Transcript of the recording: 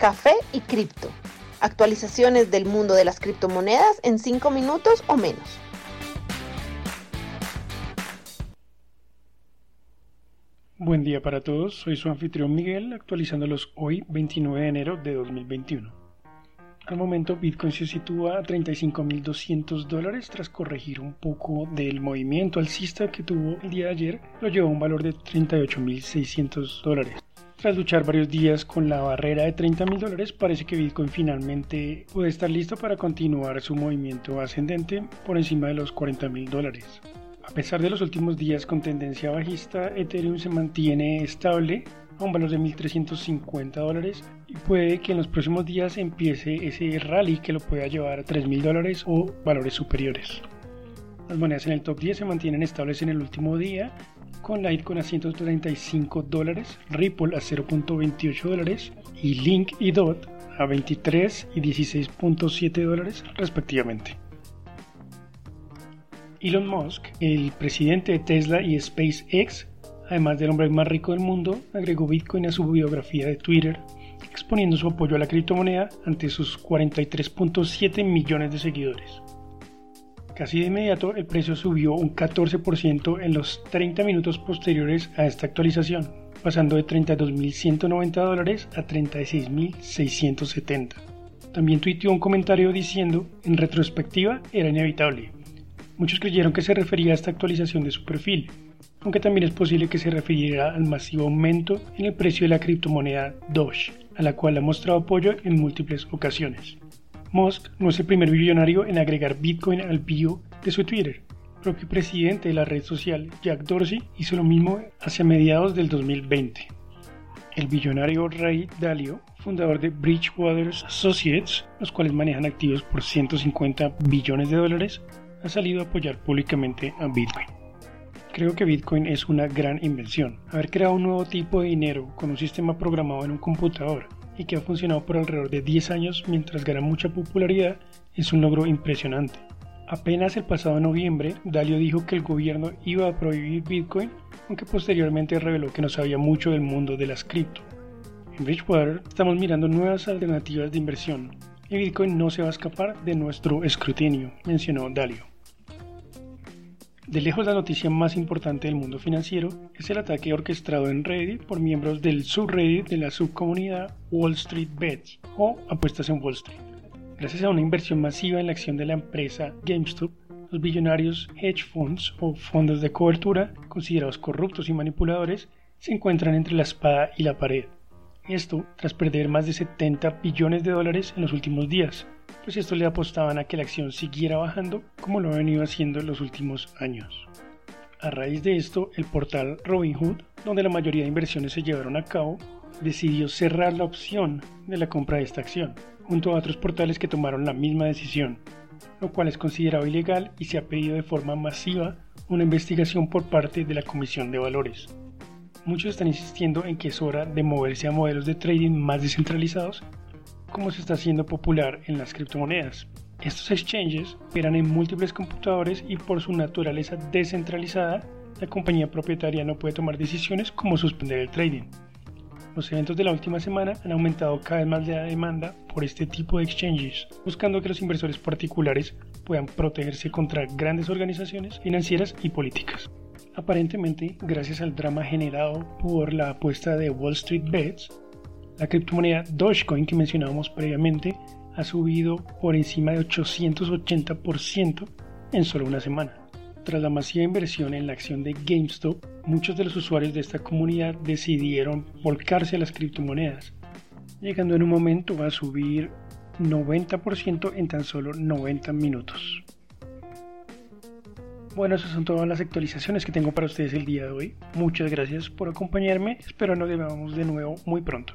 café y cripto. Actualizaciones del mundo de las criptomonedas en 5 minutos o menos. Buen día para todos, soy su anfitrión Miguel, actualizándolos hoy 29 de enero de 2021. Al momento Bitcoin se sitúa a 35.200 dólares tras corregir un poco del movimiento alcista que tuvo el día de ayer, lo llevó a un valor de 38.600 dólares. Tras luchar varios días con la barrera de 30 mil dólares, parece que Bitcoin finalmente puede estar listo para continuar su movimiento ascendente por encima de los 40 mil dólares. A pesar de los últimos días con tendencia bajista, Ethereum se mantiene estable a un valor de 1.350 dólares y puede que en los próximos días empiece ese rally que lo pueda llevar a 3.000 dólares o valores superiores. Las monedas en el top 10 se mantienen estables en el último día con Litecoin a 135 dólares, Ripple a 0.28 dólares y Link y DOT a 23 y 16.7 dólares respectivamente. Elon Musk, el presidente de Tesla y SpaceX, además del hombre más rico del mundo, agregó Bitcoin a su biografía de Twitter, exponiendo su apoyo a la criptomoneda ante sus 43.7 millones de seguidores. Casi de inmediato el precio subió un 14% en los 30 minutos posteriores a esta actualización, pasando de 32.190 dólares a 36.670. También tuiteó un comentario diciendo, en retrospectiva, era inevitable. Muchos creyeron que se refería a esta actualización de su perfil, aunque también es posible que se refiriera al masivo aumento en el precio de la criptomoneda Doge, a la cual ha mostrado apoyo en múltiples ocasiones. Musk no es el primer billonario en agregar Bitcoin al bio de su Twitter. El propio presidente de la red social, Jack Dorsey, hizo lo mismo hacia mediados del 2020. El billonario Ray Dalio, fundador de Bridgewater Associates, los cuales manejan activos por 150 billones de dólares, ha salido a apoyar públicamente a Bitcoin. Creo que Bitcoin es una gran invención. Haber creado un nuevo tipo de dinero con un sistema programado en un computador y que ha funcionado por alrededor de 10 años mientras gana mucha popularidad es un logro impresionante. Apenas el pasado noviembre, Dalio dijo que el gobierno iba a prohibir Bitcoin, aunque posteriormente reveló que no sabía mucho del mundo de las cripto. En Bridgewater estamos mirando nuevas alternativas de inversión y Bitcoin no se va a escapar de nuestro escrutinio, mencionó Dalio. De lejos la noticia más importante del mundo financiero es el ataque orquestado en Reddit por miembros del subreddit de la subcomunidad Wall Street Bets o apuestas en Wall Street. Gracias a una inversión masiva en la acción de la empresa GameStop, los billonarios hedge funds o fondos de cobertura, considerados corruptos y manipuladores, se encuentran entre la espada y la pared. Esto tras perder más de 70 billones de dólares en los últimos días, pues esto le apostaban a que la acción siguiera bajando como lo ha venido haciendo en los últimos años. A raíz de esto, el portal Robinhood, donde la mayoría de inversiones se llevaron a cabo, decidió cerrar la opción de la compra de esta acción, junto a otros portales que tomaron la misma decisión, lo cual es considerado ilegal y se ha pedido de forma masiva una investigación por parte de la Comisión de Valores. Muchos están insistiendo en que es hora de moverse a modelos de trading más descentralizados como se está haciendo popular en las criptomonedas. Estos exchanges operan en múltiples computadores y por su naturaleza descentralizada, la compañía propietaria no puede tomar decisiones como suspender el trading. Los eventos de la última semana han aumentado cada vez más la demanda por este tipo de exchanges, buscando que los inversores particulares puedan protegerse contra grandes organizaciones financieras y políticas. Aparentemente, gracias al drama generado por la apuesta de Wall Street Bets, la criptomoneda Dogecoin que mencionábamos previamente ha subido por encima de 880% en solo una semana. Tras la masiva inversión en la acción de GameStop, muchos de los usuarios de esta comunidad decidieron volcarse a las criptomonedas, llegando en un momento a subir 90% en tan solo 90 minutos. Bueno, esas son todas las actualizaciones que tengo para ustedes el día de hoy. Muchas gracias por acompañarme. Espero nos veamos de nuevo muy pronto.